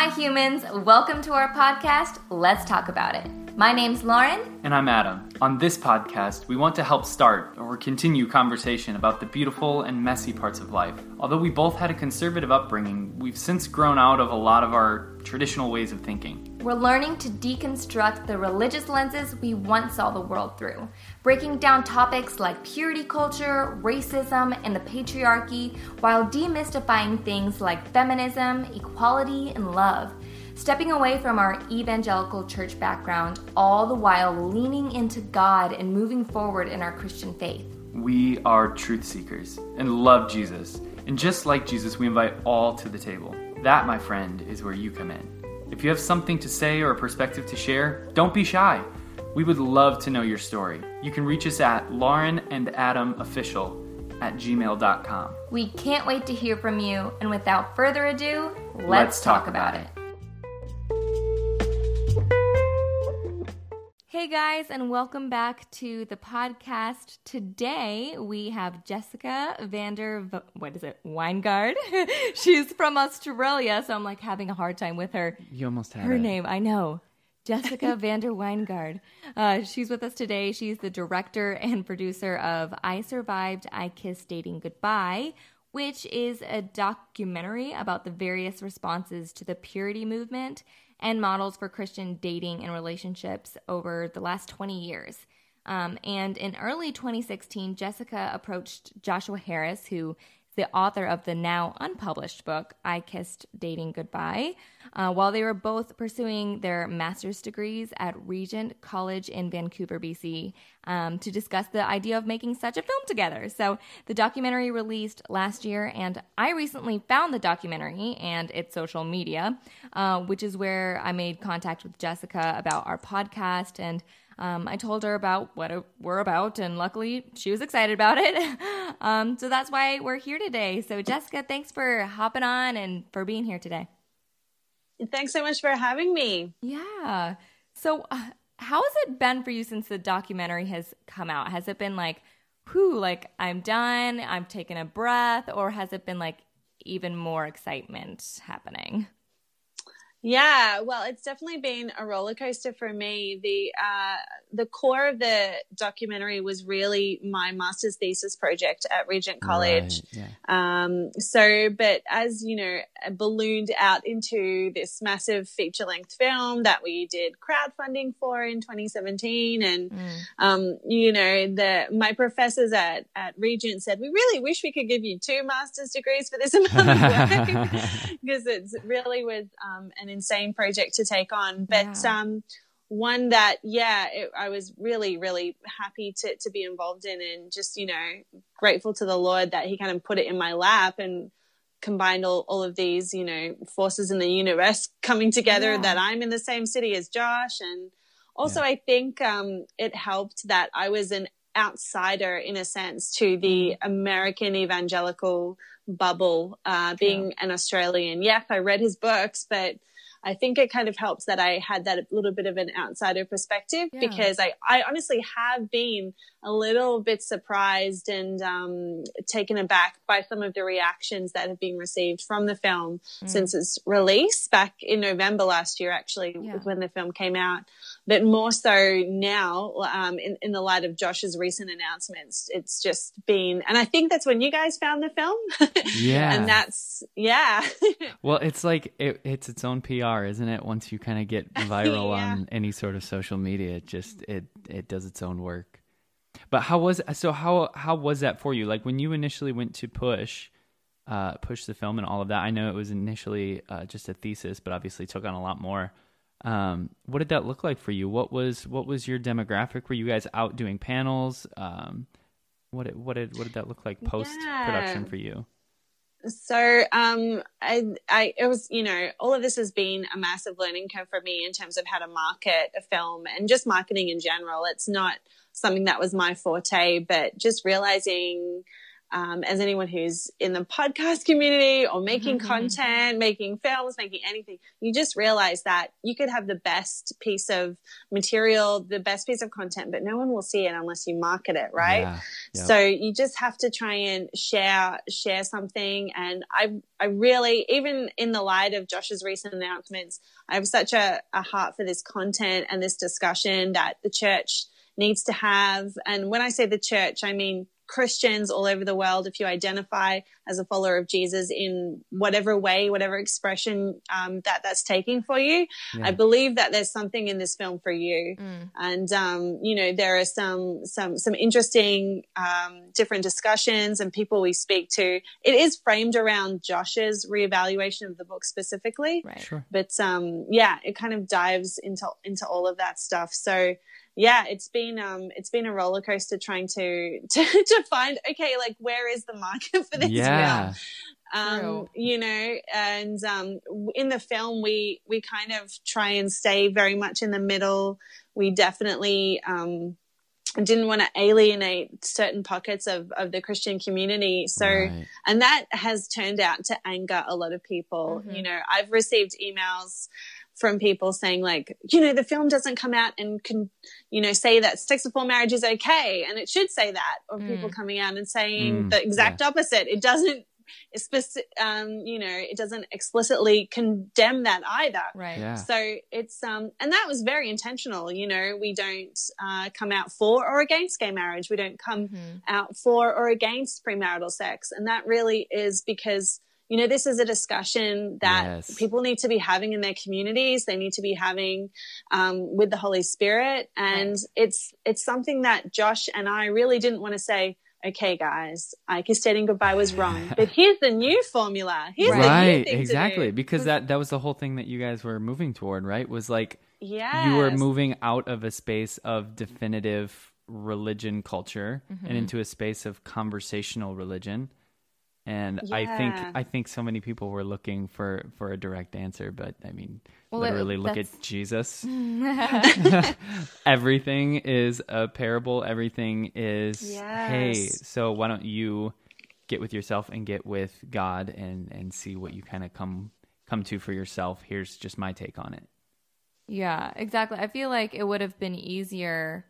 Hi, humans. Welcome to our podcast, Let's Talk About It. My name's Lauren. And I'm Adam. On this podcast, we want to help start or continue conversation about the beautiful and messy parts of life. Although we both had a conservative upbringing, we've since grown out of a lot of our traditional ways of thinking. We're learning to deconstruct the religious lenses we once saw the world through, breaking down topics like purity culture, racism, and the patriarchy, while demystifying things like feminism, equality, and love stepping away from our evangelical church background, all the while leaning into God and moving forward in our Christian faith. We are truth seekers and love Jesus. And just like Jesus, we invite all to the table. That, my friend, is where you come in. If you have something to say or a perspective to share, don't be shy. We would love to know your story. You can reach us at Lauren and Adam Official at gmail.com. We can't wait to hear from you. And without further ado, let's, Let's talk, talk about about it. Hey guys, and welcome back to the podcast. Today we have Jessica Vander, V- what is it, Wyngaard? She's from Australia, so I'm like having a hard time with her. You almost had Her it. name, I know. Jessica Vander Wyngaard. Uh, she's with us today. She's the director and producer of I Survived, I Kissed Dating Goodbye, which is a documentary about the various responses to the purity movement and models for Christian dating and relationships over the last 20 years. Um, and in early 2016, Jessica approached Joshua Harris, who the author of the now unpublished book, I Kissed Dating Goodbye, uh, while they were both pursuing their master's degrees at Regent College in Vancouver, BC, um, to discuss the idea of making such a film together. So the documentary released last year, and I recently found the documentary and its social media, uh, which is where I made contact with Jessica about our podcast and um, I told her about what we're about, and luckily she was excited about it. um, so that's why we're here today. So, Jessica, thanks for hopping on and for being here today. Thanks so much for having me. Yeah. So, uh, how has it been for you since the documentary has come out? Has it been like, whew, like I'm done, I'm taking a breath, or has it been like even more excitement happening? Yeah, well, it's definitely been a roller coaster for me. The uh, the core of the documentary was really my master's thesis project at Regent College. Right, yeah. Um, so, but as you know, ballooned out into this massive feature length film that we did crowdfunding for in 2017, and um, you know, the my professors at at Regent said we really wish we could give you two master's degrees for this amount of work because it's really was um, an insane project to take on, but. Yeah. Um, one that yeah it, i was really really happy to, to be involved in and just you know grateful to the lord that he kind of put it in my lap and combined all, all of these you know forces in the universe coming together Yeah. that i'm in the same city as josh and also i think um, it helped that i was an outsider in a sense to the american evangelical bubble uh, being an australian yes i read his books but I think it kind of helps that I had that little bit of an outsider perspective Yeah. because I, I honestly have been a little bit surprised and um, taken aback by some of the reactions that have been received from the film Mm. since its release back in November last year, actually, Yeah. when the film came out. But more so now, um, in, in the light of Josh's recent announcements, it's just been, and I think that's when you guys found the film. Yeah. and that's, yeah. Well, it's like it, it's its own PR, isn't it? Once you kind of get viral Yeah. on any sort of social media, it just it it does its own work. But how was so how how was that for you? Like when you initially went to push uh push the film and all of that. I know it was initially uh, just a thesis, but obviously took on a lot more. Um, what did that look like for you? What was what was your demographic? Were you guys out doing panels? Um, what did, what did what did that look like post production Yeah. for you? So, um, I, I, it was, you know, all of this has been a massive learning curve for me in terms of how to market a film and just marketing in general. It's not something that was my forte, but just realizing, um, as anyone who's in the podcast community or making mm-hmm. content, making films, making anything, you just realize that you could have the best piece of material, the best piece of content, but no one will see it unless you market it, right? Yeah. Yep. So you just have to try and share share something. And I I really, even in the light of Josh's recent announcements, I have such a, a heart for this content and this discussion that the church needs to have. And when I say the church, I mean Christians all over the world, if you identify as a follower of Jesus in whatever way, whatever expression um, that that's taking for you, yeah. I believe that there's something in this film for you. Mm. And um, you know, there are some some some interesting um, different discussions and people we speak to. It is framed around Josh's reevaluation of the book specifically, right? Sure. But um, yeah, it kind of dives into into all of that stuff. So yeah, it's been um it's been a roller coaster trying to to to find okay, like where is the market for this yeah. Um, you know, and um, in the film, we we kind of try and stay very much in the middle. We definitely um, didn't want to alienate certain pockets of, of the Christian community. So, right. and that has turned out to anger a lot of people. Mm-hmm. You know, I've received emails from people saying like, you know, the film doesn't come out and can, you know, say that sex before marriage is okay. And it should say that. Or mm. people coming out and saying mm, the exact yeah. opposite. It doesn't, specific, um, you know, it doesn't explicitly condemn that either. Right. Yeah. So it's, um, and that was very intentional. You know, we don't, uh, come out for or against gay marriage. We don't come mm-hmm. out for or against premarital sex. And that really is because, you know, this is a discussion that yes. people need to be having in their communities. They need to be having um, with the Holy Spirit, and right. it's it's something that Josh and I really didn't want to say. Okay, guys, I guess dating goodbye was wrong, but here's the new formula. Here's the new formula. right, exactly, because that that was the whole thing that you guys were moving toward, right? Was like, yeah, you were moving out of a space of definitive religion culture mm-hmm. and into a space of conversational religion and yeah. I think I think so many people were looking for for a direct answer, but I mean, well, literally it, look at Jesus. everything is a parable. Everything is yes. hey. So why don't you get with yourself and get with God and and see what you kind of come come to for yourself. Here's just my take on it. Yeah, exactly. I feel like it would have been easier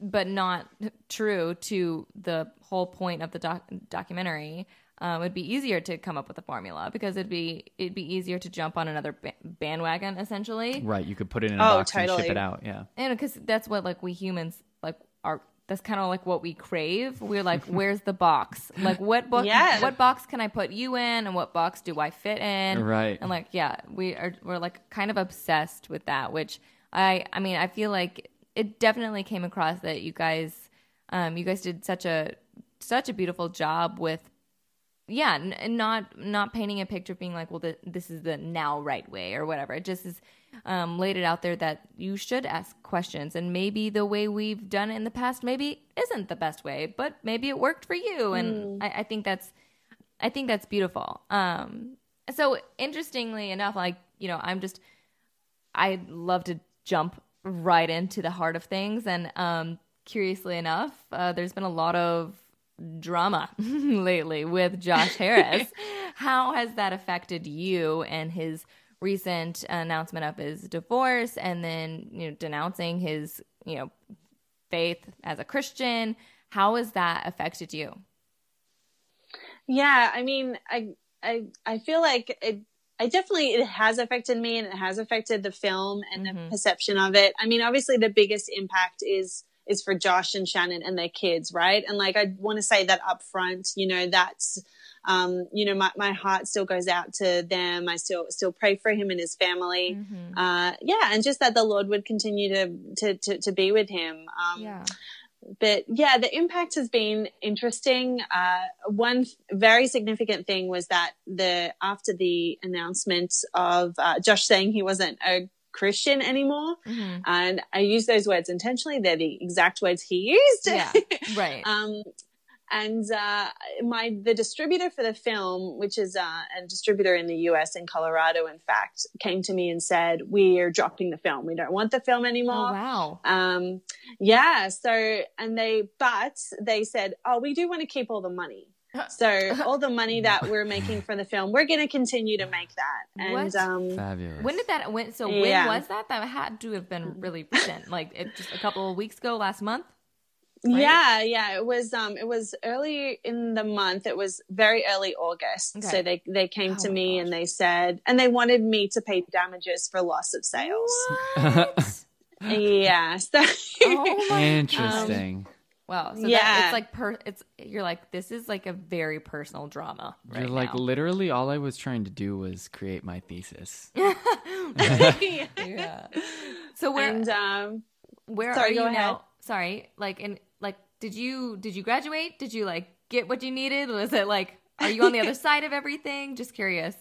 but not true to the whole point of the doc- documentary. Um, it'd be easier to come up with a formula because it'd be it'd be easier to jump on another ba- bandwagon essentially. Right, you could put it in a oh, box totally. and ship it out. Yeah, and because that's what like we humans like are. That's kind of like what we crave. We're like, where's the box? Like, what book? Yeah. What box can I put you in, and what box do I fit in? Right. And like, yeah, we are. We're like kind of obsessed with that. Which I, I mean, I feel like it definitely came across that you guys um, you guys did such a such a beautiful job with yeah n- not not painting a picture of being like well the, this is the now right way or whatever. It just is um, laid it out there that you should ask questions. And maybe the way we've done it in the past maybe isn't the best way but maybe it worked for you. And mm. I, I, think that's i think that's beautiful. Um, so interestingly enough like you know i'm just i love to jump right into the heart of things. And um, curiously enough, uh, there's been a lot of drama lately with Josh Harris. How has that affected you and his recent announcement of his divorce and then you know denouncing his you know faith as a Christian? How has that affected you? Yeah, I mean, I I I feel like it I definitely it has affected me and it has affected the film and mm-hmm. the perception of it. I mean, obviously the biggest impact is is for Josh and Shannon and their kids, right? And like I want to say that up front, you know, that's um, you know, my, my heart still goes out to them. I still still pray for him and his family. Mm-hmm. Uh, yeah, and just that the Lord would continue to to to, to be with him. Um, yeah but yeah, the impact has been interesting. Uh, one very significant thing was that the after the announcement of uh, Josh saying he wasn't a Christian anymore, mm-hmm. and I use those words intentionally. They're the exact words he used. Yeah, right. um, and uh, my the distributor for the film, which is uh, a distributor in the U.S. in Colorado, in fact, came to me and said, "We are dropping the film. We don't want the film anymore." Oh, wow. Um, yeah. So, and they, but they said, "Oh, we do want to keep all the money." So all the money that we're making for the film, we're going to continue to make that. And What? um, Fabulous. When did that? When, so Yeah. when was that? That had to have been really recent, like it, just a couple of weeks ago, last month. Yeah, yeah. It was um it was early in the month. It was very early August. Okay. So they they came Oh to me gosh. and they said and they wanted me to pay damages for loss of sales. What? yeah. So oh my Interesting. Wow. So yeah. Yeah. it's like per it's you're like this is like a very personal drama right You're like now. literally all I was trying to do was create my thesis. yeah. So where and um where sorry, are you now? ahead. Sorry. Like in like did you did you graduate? Did you like get what you needed? Was it like are you on the other side of everything? Just curious.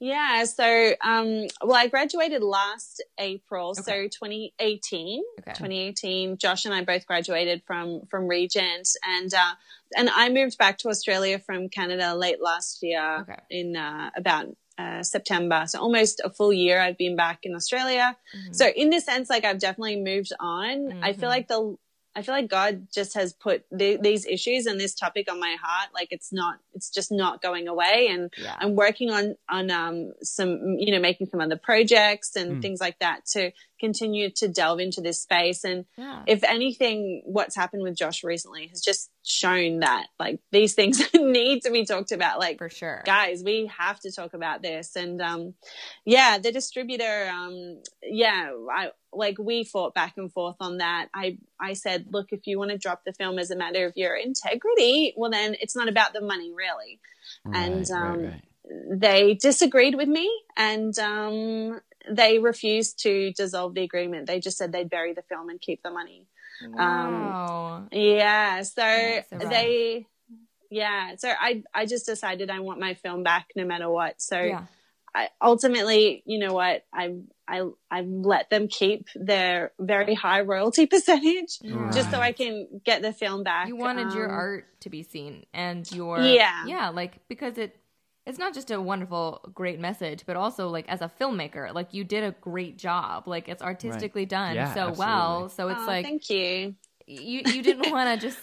yeah, so um well I graduated last April, so 2018. Okay. 2018 Josh and I both graduated from from Regent and uh and I moved back to Australia from Canada late last year Okay. in uh, about uh, September. So almost a full year I've been back in Australia. Mhm. So in this sense, like I've definitely moved on. I Mhm. feel like the I feel like God just has put th- these issues and this topic on my heart. Like it's not, it's just not going away. And yeah. I'm working on on um, some, you know, making some other projects and Hmm. things like that to continue to delve into this space. And yeah. if anything, what's happened with Josh recently has just shown that like these things need to be talked about. Like for sure. guys we have to talk about this and um yeah the distributor um yeah i like we fought back and forth on that i i said look if you want to drop the film as a matter of your integrity well then it's not about the money really And, Right, right, um, right. they disagreed with me and um they refused to dissolve the agreement they just said they'd bury the film and keep the money Wow. yeah so Yeah, they yeah so i i just decided i want my film back no matter what so yeah. I, ultimately, you know what? I I I let them keep their very high royalty percentage Yeah. just so I can get the film back. You wanted your Um, art to be seen and your Yeah. yeah, like because it it's not just a wonderful, great message, but also like as a filmmaker, like you did a great job. Like it's artistically done Yeah, so well. So it's oh, like thank you. you you didn't want to just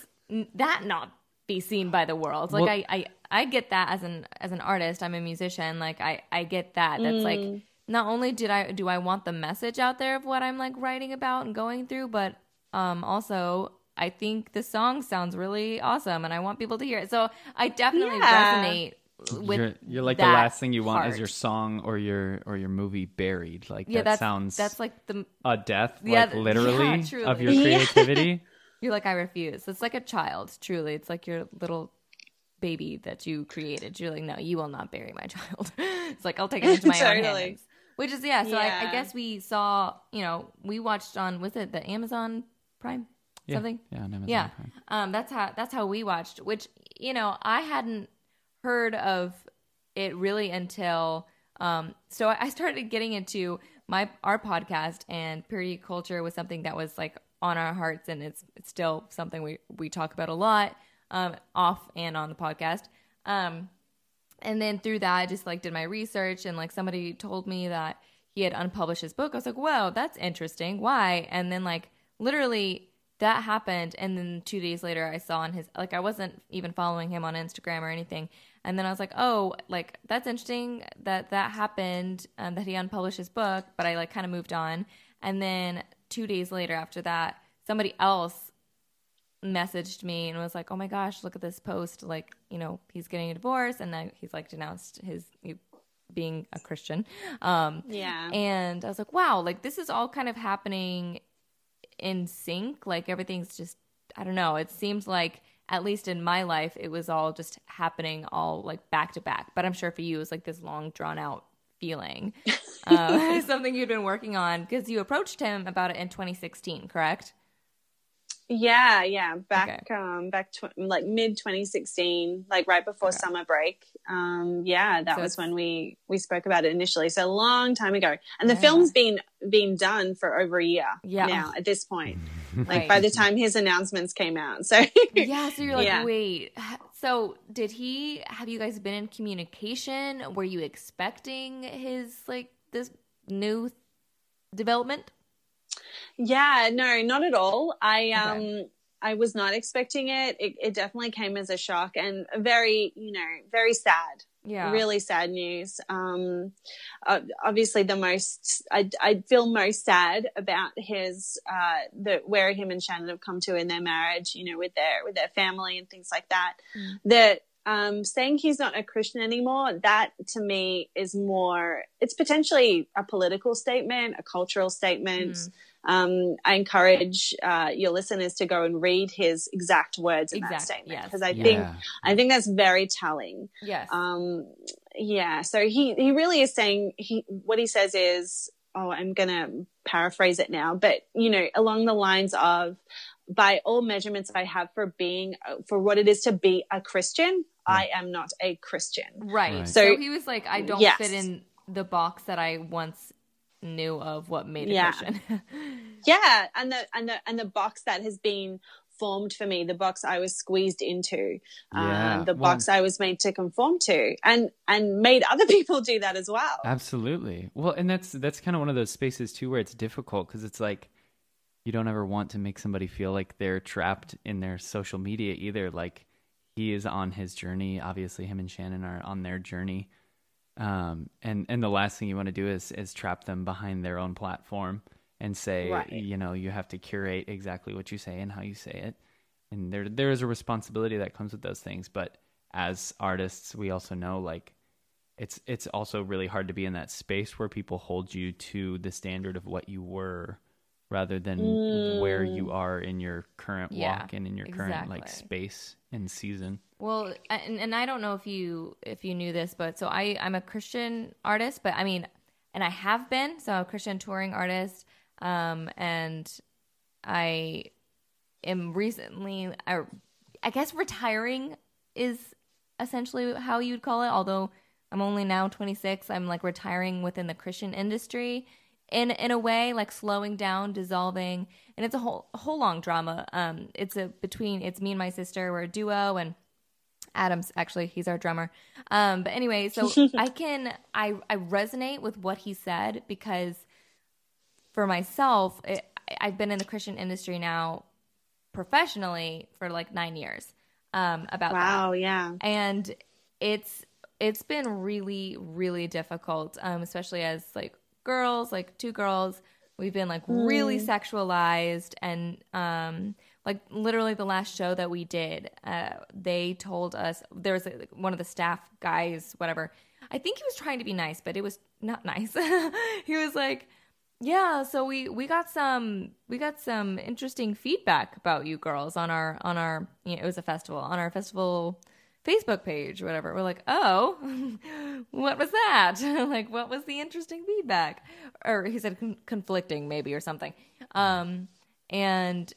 that not be seen by the world. Like Well- I, I I get that as an as an artist. I'm a musician. Like I I get that. That's like Mm. not only did I do I want the message out there of what I'm like writing about and going through, but um also I think the song sounds really awesome and I want people to hear it. So I definitely Yeah. resonate with you're, you're like the last thing you want part. is your song or your or your movie buried. Like yeah, that that's sounds that's like the a death, Yeah, like literally yeah, truly. of your creativity. You're like, I refuse. It's like a child, truly. It's like your little baby that you created. You're like, no, you will not bury my child. it's like, I'll take it into my own hands. Which is, yeah, so I, I guess we saw, you know, we watched on, was it the Amazon Prime? Yeah. Something? Yeah, on Amazon Yeah. Prime. Um, that's how that's how we watched. Which you know I hadn't heard of it really until um. So I started getting into my our podcast and purity culture was something that was like on our hearts and it's it's still something we we talk about a lot um off and on the podcast. Um and then through that i just like did my research and like somebody told me that he had unpublished his book. I was like whoa that's interesting. Why? And then like literally that happened. And then two days later i saw on his like i wasn't even following him on instagram or anything and then i was like oh like that's interesting that that happened um, that he unpublished his book but i like kind of moved on and then two days later after that somebody else messaged me and was like, "Oh my gosh, look at this post! Like, you know, he's getting a divorce, and now he's like denounced his being a Christian." Um, Yeah. and I was like, "Wow, like this is all kind of happening in sync. Like everything's just, I don't know. It seems like." At least in my life, it was all just happening all like back to back. But I'm sure for you, it was like this long, drawn out feeling. uh, something you'd been working on because you approached him about it in 2016, correct? Yeah, yeah, back okay. um back tw- like mid 2016, like right before okay. summer break. Um yeah, that so was when we we spoke about it initially. So a long time ago. And the yeah. film's been been done for over a year yeah. now at this point. like right. by the time his announcements came out. So Yeah, so you're like, yeah. "Wait, so did he have you guys been in communication? Were you expecting his like this new development? Yeah, no, not at all. I um okay. I was not expecting it. it. It definitely came as a shock and very, you know, very sad. Yeah. Really sad news. Um obviously the most I I feel most sad about his uh the where him and Shannon have come to in their marriage, you know, with their with their family and things like that. Mm. That um, saying he's not a Christian anymore, that to me is more, it's potentially a political statement, a cultural statement. Mm um, I encourage uh, your listeners to go and read his exact words in exact, that statement because yes. I yeah. think I think that's very telling. Yes. Um, yeah. So he he really is saying he what he says is oh I'm gonna paraphrase it now, but you know along the lines of by all measurements I have for being for what it is to be a Christian, I am not a Christian. Right. right. So, so, he was like, I don't yes. fit in the box that I once knew of what made it yeah. Christian. yeah, and the and the and the box that has been formed for me, the box I was squeezed into, um, yeah. um, the box well, I was made to conform to, and and made other people do that as well. Absolutely. Well, and that's that's kind of one of those spaces too where it's difficult because it's like you don't ever want to make somebody feel like they're trapped in their social media either. Like he is on his journey. Obviously, him and Shannon are on their journey um, and and the last thing you want to do is is trap them behind their own platform and say right. you know you have to curate exactly what you say and how you say it and there there is a responsibility that comes with those things but as artists we also know like it's it's also really hard to be in that space where people hold you to the standard of what you were rather than mm. where you are in your current yeah, walk and in your exactly. current like space and season well, and, and I don't know if you if you knew this, but so I I'm a Christian artist, but I mean, and I have been so a Christian touring artist, um, and I am recently I I guess retiring is essentially how you'd call it. Although I'm only now 26, I'm like retiring within the Christian industry in in a way, like slowing down, dissolving, and it's a whole a whole long drama. Um, it's a between it's me and my sister, we're a duo, and Adams actually he's our drummer. Um, but anyway, so I can I I resonate with what he said because for myself, it, I've been in the Christian industry now professionally for like nine years. Um, about wow, that. yeah, and it's it's been really really difficult, um, especially as like girls, like two girls. We've been like mm. really sexualized and um like literally the last show that we did uh, they told us there was a, one of the staff guys whatever i think he was trying to be nice but it was not nice he was like yeah so we we got some we got some interesting feedback about you girls on our on our you know, it was a festival on our festival facebook page whatever we're like oh what was that like what was the interesting feedback or he said con- conflicting maybe or something um and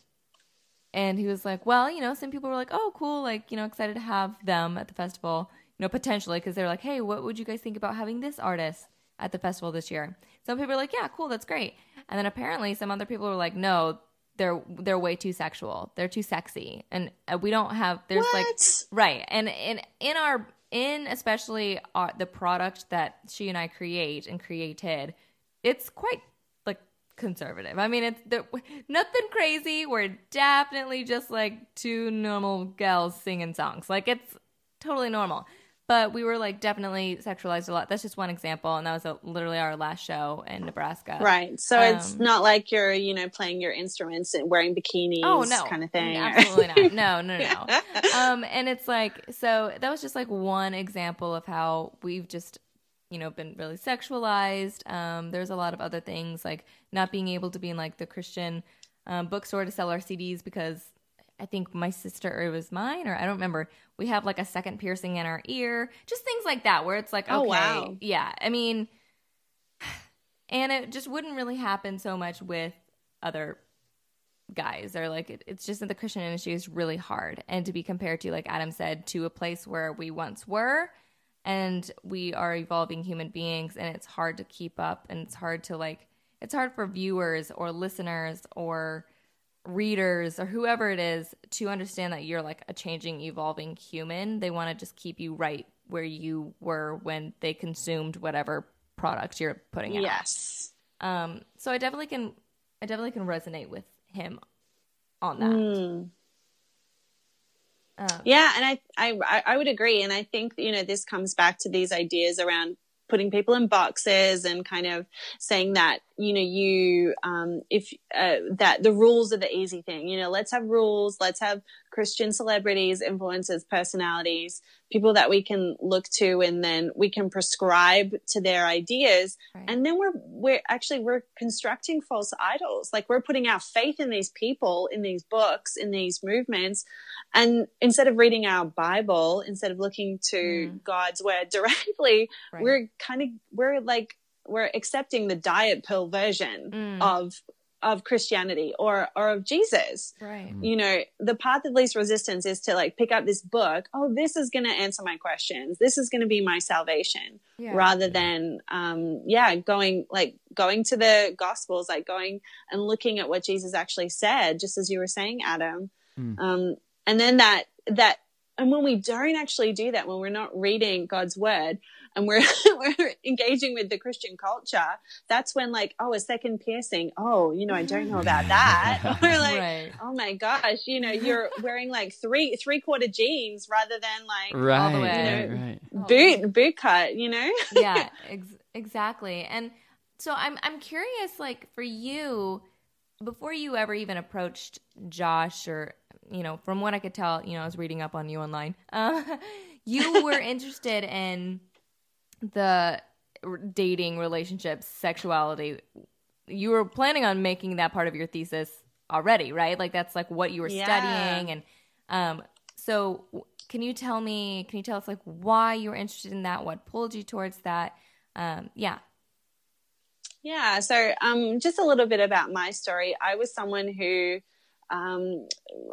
and he was like, well, you know, some people were like, oh, cool, like, you know, excited to have them at the festival, you know, potentially, because they're like, hey, what would you guys think about having this artist at the festival this year? Some people were like, yeah, cool, that's great. And then apparently some other people were like, no, they're they're way too sexual. They're too sexy, and uh, we don't have. There's what? like right, and in in our in especially our, the product that she and I create and created, it's quite like conservative. I mean, it's nothing crazy. We're definitely just like two normal gals singing songs. Like it's totally normal. But we were like definitely sexualized a lot. That's just one example, and that was a, literally our last show in Nebraska. Right. So um, it's not like you're, you know, playing your instruments and wearing bikinis. Oh no, kind of thing. Absolutely not. No, no, no. no. um, and it's like so that was just like one example of how we've just you know been really sexualized um, there's a lot of other things like not being able to be in like the christian um, bookstore to sell our cds because i think my sister or it was mine or i don't remember. We have like a second piercing in our ear. Just things like that where it's like oh, okay oh, wow. yeah. I mean and it just wouldn't really happen so much with other guys or like it, it's just that the christian industry is really hard. And to be compared to like adam said to a place where we once were and we are evolving human beings and it's hard to keep up and it's hard to like it's hard for viewers or listeners or readers or whoever it is to understand that you're like a changing evolving human they want to just keep you right where you were when they consumed whatever product you're putting out Yes. um so i definitely can i definitely can resonate with him on that Mm. um, Yeah, and I, I I would agree, and I think you know this comes back to these ideas around putting people in boxes and kind of saying that you know you um, if uh, that the rules are the easy thing. You know, let's have rules. Let's have Christian celebrities, influencers, personalities, people that we can look to, and then we can prescribe to their ideas. Right. And then we're we're actually we're constructing false idols. Like we're putting our faith in these people, in these books, in these movements, and instead of reading our Bible, instead of looking to Mm. God's word directly, Right. we're kind of we're like we're accepting the diet pill version Mm. of of Christianity or or of Jesus. right You know, the path of least resistance is to like pick up this book. Oh, this is going to answer my questions. This is going to be my salvation yeah rather than um yeah going like going to the gospels like going and looking at what jesus actually said just as you were saying adam Mm. um and then that that and when we don't actually do that when we're not reading god's word and we're we're engaging with the christian culture that's when like oh a second piercing oh you know i don't know about that or like right oh my gosh you know you're wearing like three three quarter jeans rather than like Right, all the way. You know, right. Oh. boot boot cut you know yeah, ex- exactly. And so I'm I'm curious, like for you, before you ever even approached Josh, or you know, from what I could tell, you know, I was reading up on you online. Uh, you were interested in the dating, relationships, sexuality. You were planning on making that part of your thesis already, right? Like that's like what you were Yeah. studying, and um, so can you tell me? Can you tell us like why you were interested in that? What pulled you towards that? Um, yeah. Yeah, so um, just a little bit about my story. I was someone who, um,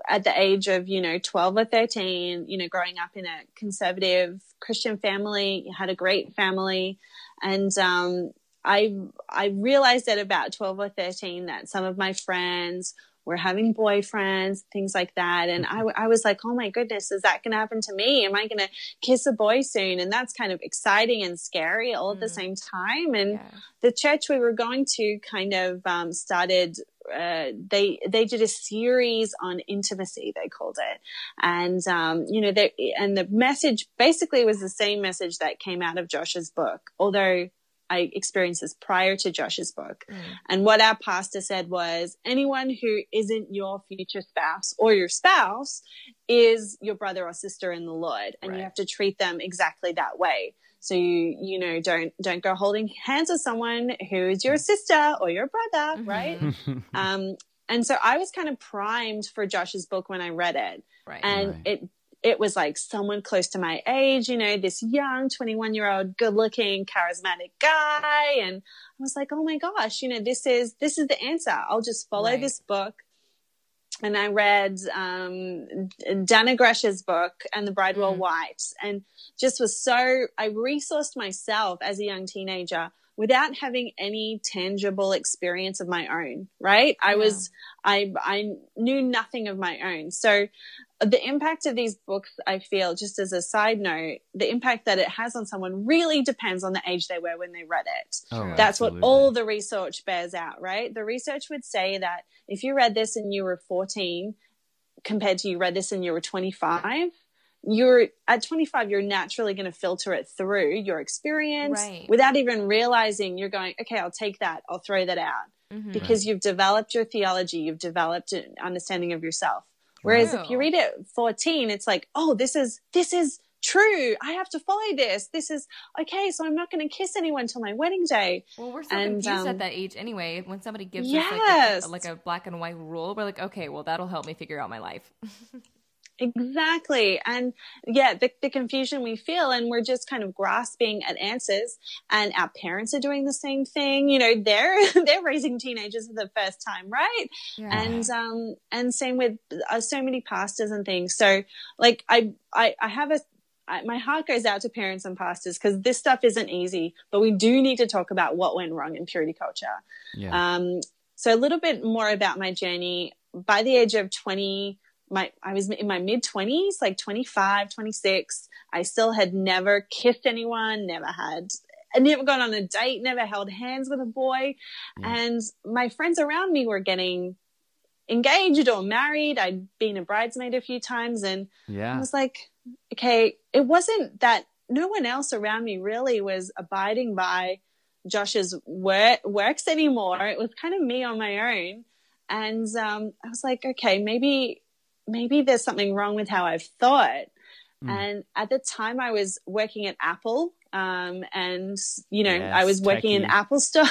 at the age of you know twelve or thirteen, you know, growing up in a conservative Christian family, had a great family, and um, I I realized at about twelve or thirteen that some of my friends were having boyfriends, things like that, and I I was like, oh my goodness, is that going to happen to me? Am I going to kiss a boy soon? And that's kind of exciting and scary all at the Mm. same time, and yeah. the church we were going to kind of um, started uh, they they did a series on intimacy they called it and um, you know they and the message basically was the same message that came out of josh's book although i experienced this prior to josh's book Mm. and what our pastor said was anyone who isn't your future spouse or your spouse is your brother or sister in the Lord and Right. you have to treat them exactly that way. So you you know don't don't go holding hands with someone who is your sister or your brother, Mhm. right? Um and so I was kind of primed for Josh's book when I read it Right. and Right. it it was like someone close to my age, you know, this young 21 year old, good looking, charismatic guy. And I was like, oh my gosh, you know, this is, this is the answer. I'll just follow Right. this book. And I read, um, Dannah Gresh's book and the Bridewell Mm. White and just was so, I resourced myself as a young teenager without having any tangible experience of my own, right? I was, I, I knew nothing of my own. So uh, the impact of these books, I feel, just as a side note, the impact that it has on someone really depends on the age they were when they read it. Oh, That's absolutely. what all the research bears out, right? The research would say that if you read this and you were 14 compared to you read this and you were 25, you're at 25 you're naturally going to filter it through your experience Right. without even realizing you're going okay I'll take that I'll throw that out Mhm. because you've developed your theology, you've developed an understanding of yourself. Whereas if you read it 14, it's like, oh, this is, this is true. I have to follow this. This is okay. So I'm not going to kiss anyone till my wedding day. Well, we're so And, confused um, at that age anyway. When somebody gives us Yes. like a, like a black and white rule, we're like, okay, well, that'll help me figure out my life. Exactly. And yeah, the, the confusion we feel and we're just kind of grasping at answers and our parents are doing the same thing. You know, they're, they're raising teenagers for the first time, right? Yeah. And, um, and same with uh, so many pastors and things. So like I, I, I have a, I, my heart goes out to parents and pastors because this stuff isn't easy, but we do need to talk about what went wrong in purity culture. Yeah. Um, so a little bit more about my journey. By the age of 20, my I was in my mid 20s, like 25, 26. I still had never kissed anyone, never had I never gone on a date, never held hands with a boy. Yeah. And my friends around me were getting engaged or married. I'd been a bridesmaid a few times and yeah. I was like, okay, it wasn't that no one else around me really was abiding by Josh's work, works anymore. It was kind of me on my own. And um, I was like, okay, maybe maybe there's something wrong with how I've thought. Mm. And at the time, I was working at Apple, um, and you know, yes, I was working techie. in Apple stores,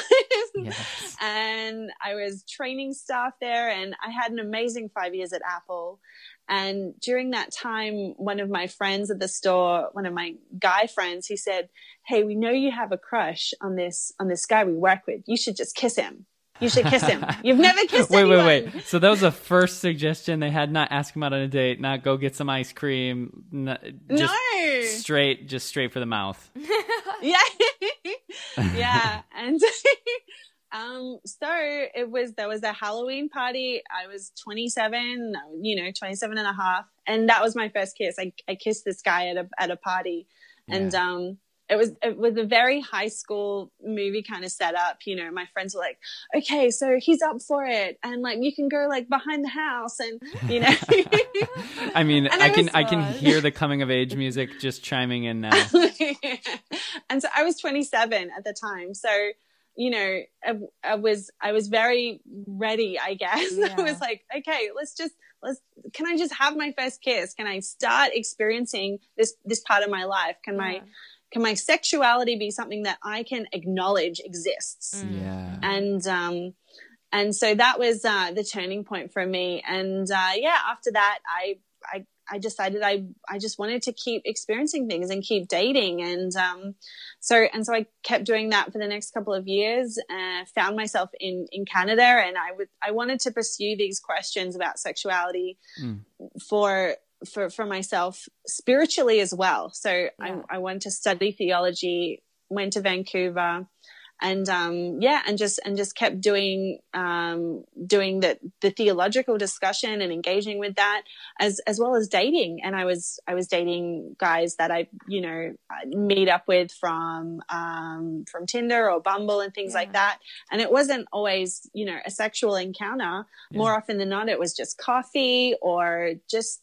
yes. and I was training staff there, and I had an amazing five years at Apple. And during that time, one of my friends at the store, one of my guy friends, he said, "Hey, we know you have a crush on this on this guy we work with. You should just kiss him." You should kiss him. You've never kissed wait, anyone. Wait, wait, wait. So that was the first suggestion they had. Not ask him out on a date. Not go get some ice cream. Not, just no. Straight, just straight for the mouth. yeah, yeah. And um, so it was. There was a Halloween party. I was 27. You know, 27 and a half, and that was my first kiss. I I kissed this guy at a at a party, and yeah. um it was it was a very high school movie kind of setup you know my friends were like okay so he's up for it and like you can go like behind the house and you know. I mean i can i can hear the coming of age music just chiming in now. And so i was 27 at the time so you know I, I was i was very ready i guess. Yeah. i was like okay let's just let's can i just have my first kiss? Can i start experiencing this this part of my life? Can yeah. my can my sexuality be something that I can acknowledge exists? Mm. Yeah. And, um, and so that was, uh, the turning point for me. And, uh, yeah, after that, I, I, I decided I, I just wanted to keep experiencing things and keep dating. And, um, so, and so I kept doing that for the next couple of years, uh, found myself in, in Canada and I would, I wanted to pursue these questions about sexuality mm. for, for for myself spiritually as well. So yeah. I, I went to study theology, went to Vancouver, and um, yeah, and just and just kept doing um, doing the the theological discussion and engaging with that as as well as dating. And I was I was dating guys that I you know meet up with from um, from Tinder or Bumble and things yeah. like that. And it wasn't always you know a sexual encounter. Yeah. More often than not, it was just coffee or just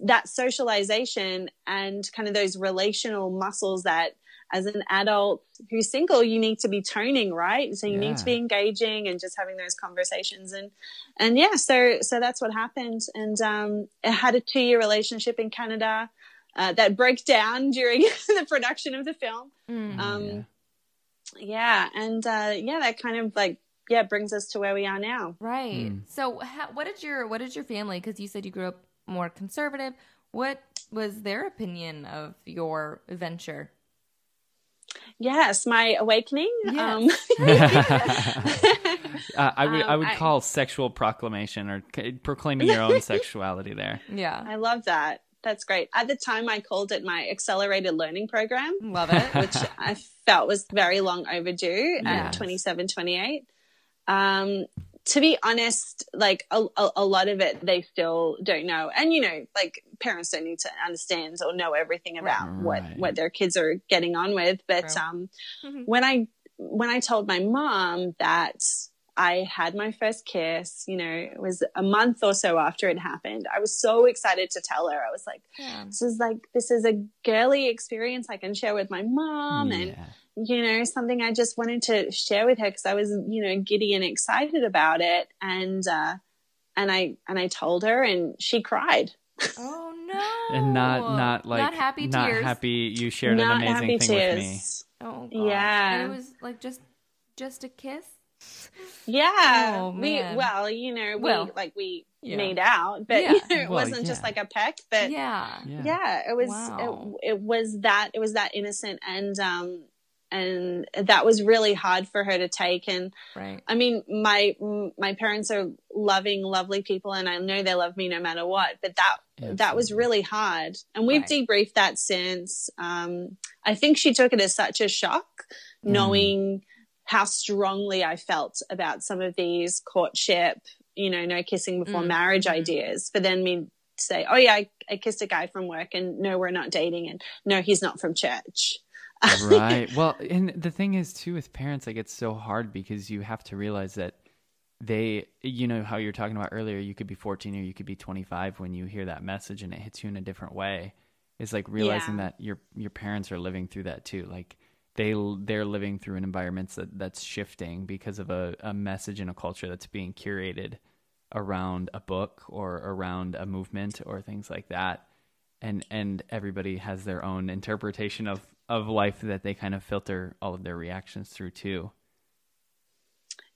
that socialization and kind of those relational muscles that as an adult who's single you need to be toning right? So you yeah. need to be engaging and just having those conversations. And and yeah so so that's what happened. And um i had a two year relationship in canada uh, that broke down during the production of the film. Mm, um yeah. yeah and uh yeah that kind of like yeah brings us to where we are now. Right. Mm. so how, what did your what did your family because you said you grew up more conservative. What was their opinion of your venture? Yes, my awakening. Yes. Um, uh, I would um, I would call I, sexual proclamation or proclaiming your own sexuality there. Yeah, I love that. That's great. At the time, I called it my accelerated learning program. Love it, which I felt was very long overdue yes. at 27, 28. Um, to be honest, like a, a, a, lot of it, they still don't know. And, you know, like parents don't need to understand or know everything about right. what, what their kids are getting on with. But, um, mm-hmm. when I, when I told my mom that I had my first kiss, you know, it was a month or so after it happened. I was so excited to tell her. I was like, yeah. this is like, this is a girly experience I can share with my mom. Yeah. And, you know, something I just wanted to share with her because I was, you know, giddy and excited about it. And, uh, and I, and I told her and she cried. Oh no. and not, not like, not happy not tears. happy you shared not an amazing thing tears. with me. Oh, gosh. yeah. And it was like just, just a kiss. Yeah. Oh, we well, you know, we Well, like we yeah. made out, but Yeah. you know, it Well, wasn't just like a peck, but yeah. Yeah. yeah, it was Wow. it, it was that it was that innocent and um and that was really hard for her to take and Right. I mean my my parents are loving lovely people and I know they love me no matter what but that that was really hard and we've Right. debriefed that since um I think she took it as such a shock knowing how strongly I felt about some of these courtship you know no kissing before Mm. marriage Mhm. ideas for then me to say oh yeah I, I kissed a guy from work and no we're not dating and no he's not from church right. Well, and the thing is too with parents, like it's so hard because you have to realize that they, you know, how you're talking about earlier, you could be 14 or you could be 25 when you hear that message and it hits you in a different way. It's like realizing Yeah. that your your parents are living through that too. Like they they're living through an environment that that's shifting because of a, a message in a culture that's being curated around a book or around a movement or things like that and and everybody has their own interpretation of of life that they kind of filter all of their reactions through too.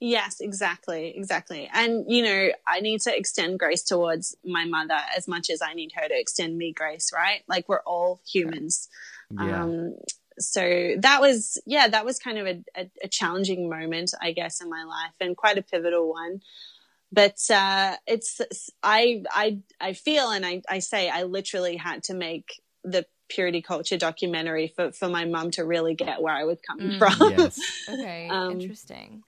Yes, exactly, exactly. And you know, I need to extend grace towards my mother as much as I need her to extend me grace, right? Like we're all humans. Yeah. Um so that was yeah, that was kind of a, a, a challenging moment, I guess, in my life and quite a pivotal one. But uh it's I I I feel and I, I say I literally had to make the purity culture documentary for, for my mum to really get where I was coming Mm. from. yes. Okay. Um, Interesting.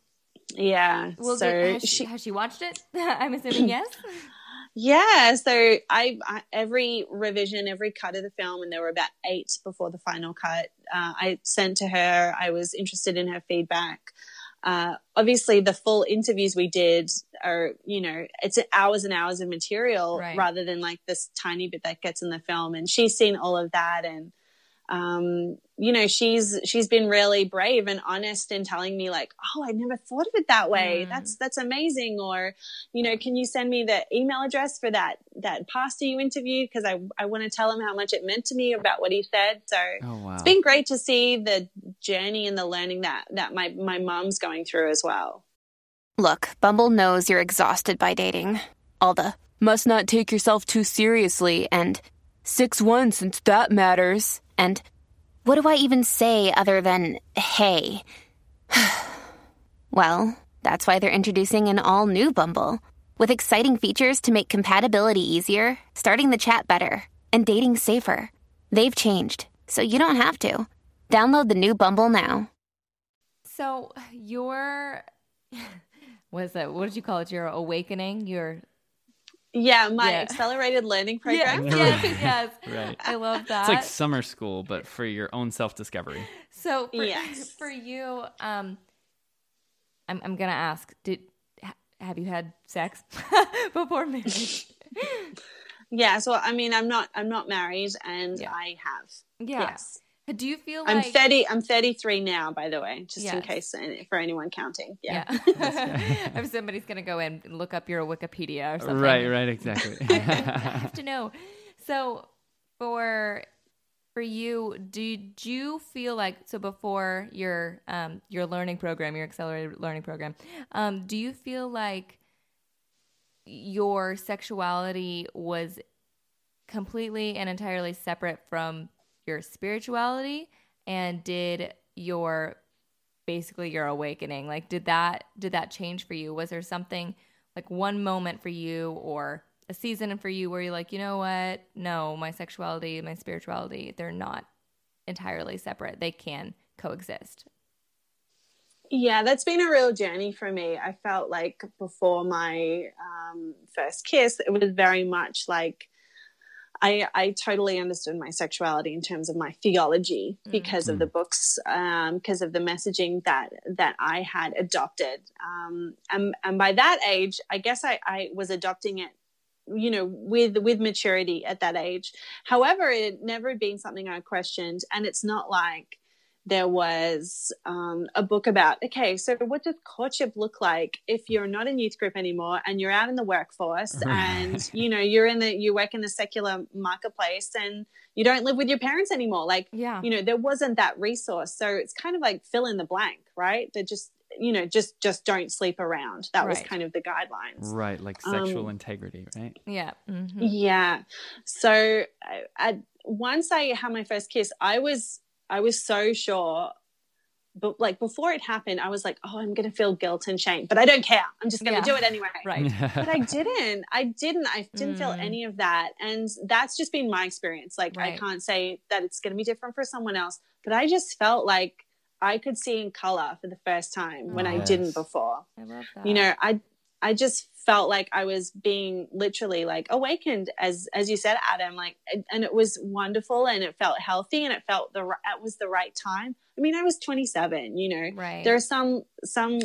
yeah. Well, so good. has, she, she has she watched it? I'm assuming yes. Yeah, so I, I every revision, every cut of the film, and there were about eight before the final cut. Uh, I sent to her. I was interested in her feedback. Uh, obviously, the full interviews we did are, you know, it's hours and hours of material Right. rather than like this tiny bit that gets in the film. And she's seen all of that, and um, you know, she's she's been really brave and honest in telling me like, oh, I never thought of it that way. Mm. That's that's amazing. Or, you know, can you send me the email address for that that pastor you interviewed because I I want to tell him how much it meant to me about what he said. So Oh wow. it's been great to see the journey and the learning that that my my mom's going through as well. Look, Bumble knows you're exhausted by dating. All the must not take yourself too seriously and 6 1 since that matters. And what do I even say other than hey? well, that's why they're introducing an all new Bumble with exciting features to make compatibility easier, starting the chat better, and dating safer. They've changed, so you don't have to. Download the new Bumble now. So your what is that? What did you call it? Your awakening. Your Yeah, my Yeah. accelerated learning program. Yeah. yes, yes. Right. I love that. It's like summer school, but for your own self discovery. So for, Yes. for you, um, I'm I'm gonna ask: Did have you had sex before marriage? Yeah, so I mean, I'm not I'm not married, and Yeah. I have. yeah. Yes. Do you feel I'm like 30. I'm 33 now, by the way, just in case for anyone counting. Yeah. Yeah. if somebody's gonna go in and look up your Wikipedia or something, Right, right, exactly. I have to know. So for for you, did you feel like so before your um your learning program, your accelerated learning program, um, do you feel like your sexuality was completely and entirely separate from your spirituality? And did your basically your awakening like did that did that change for you was there something like one moment for you or a season for you where you're like you know what no my sexuality my spirituality they're not entirely separate they can coexist Yeah, that's been a real journey for me. I felt like before my um, first kiss, it was very much like I, I totally understood my sexuality in terms of my theology because of the books, um, because of the messaging that that I had adopted. Um, and, and by that age, I guess I, I was adopting it you know with with maturity at that age. However it had never been something i questioned and it's not like there was um, a book about okay so what does courtship look like if you're not in youth group anymore and you're out in the workforce and you know you're in the you work in the secular marketplace and you don't live with your parents anymore? Like yeah. you know there wasn't that resource. So it's kind of like fill in the blank right? There just you know just just don't sleep around. That was kind of the guidelines. Right, like sexual Um, integrity, right? Yeah. mhm. yeah. So I, I once i had my first kiss i was i was so sure but like before it happened i was like oh i'm gonna feel guilt and shame but i don't care i'm just gonna Yeah. do it anyway Right. but I didn't. I didn't. I didn't feel Mm. any of that. And that's just been my experience. Like, I can't say that it's going to be different for someone else, but I just felt like I could see in color for the first time when I Yes. didn't before. I love that. You know, I, I just felt like I was being literally like awakened as, as you said, Adam, like, and it was wonderful and it felt healthy and it felt the, ri- it was the right time. I mean, I was 27, you know, right. there are some, some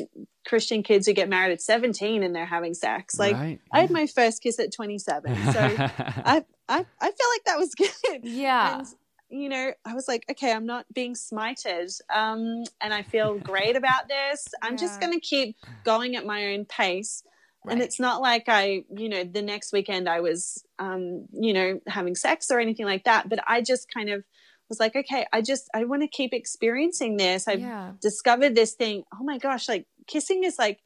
Christian kids who get married at 17 and they're having sex. Like, right. I had my first kiss at 27. So I, I, I felt like that was good. yeah. And, you know, I was like, okay, I'm not being smited. Um, and I feel great about this. I'm just going to keep going at my own pace. And it's not like I, you know, the next weekend I was, um, you know, having sex or anything like that. But I just kind of was like, okay, I just, I want to keep experiencing this. I've yeah. discovered this thing. Oh my gosh, like kissing is like,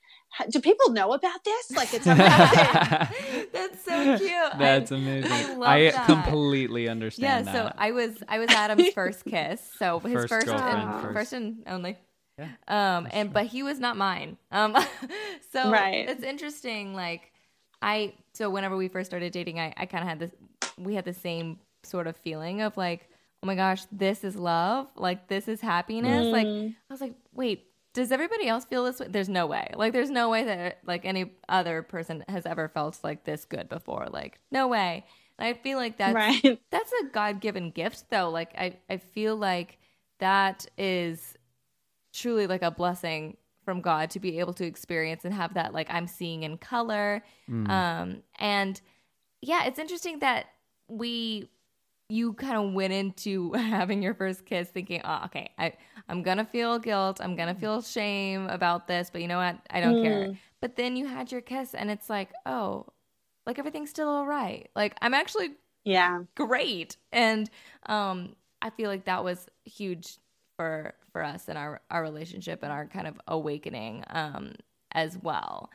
do people know about this? Like, it's amazing. That's so cute. That's I- amazing. I love I that. completely understand. Yeah, understand so. I was I was Adam's first kiss. So his First first, and, first. first and only. Yeah, Um and but he was not mine. Um so Right. it's interesting like I so whenever we first started dating I I kind of had this we had the same sort of feeling of like oh my gosh this is love like this is happiness like Mm. I was like wait does everybody else feel this way? There's no way. Like, there's no way that like any other person has ever felt like this good before. Like, no way. And I feel like that's right. that's a God given gift though. Like I, I feel like that is truly like a blessing from God to be able to experience and have that like I'm seeing in color. Um and yeah, it's interesting that we you kind of went into having your first kiss thinking, oh, okay, I, I'm gonna feel guilt, I'm gonna feel shame about this, but you know what? I don't care. But then you had your kiss and it's like, oh, like everything's still all right. Like I'm actually Yeah. great and um i feel like that was huge for for us and our our relationship and our kind of awakening um as well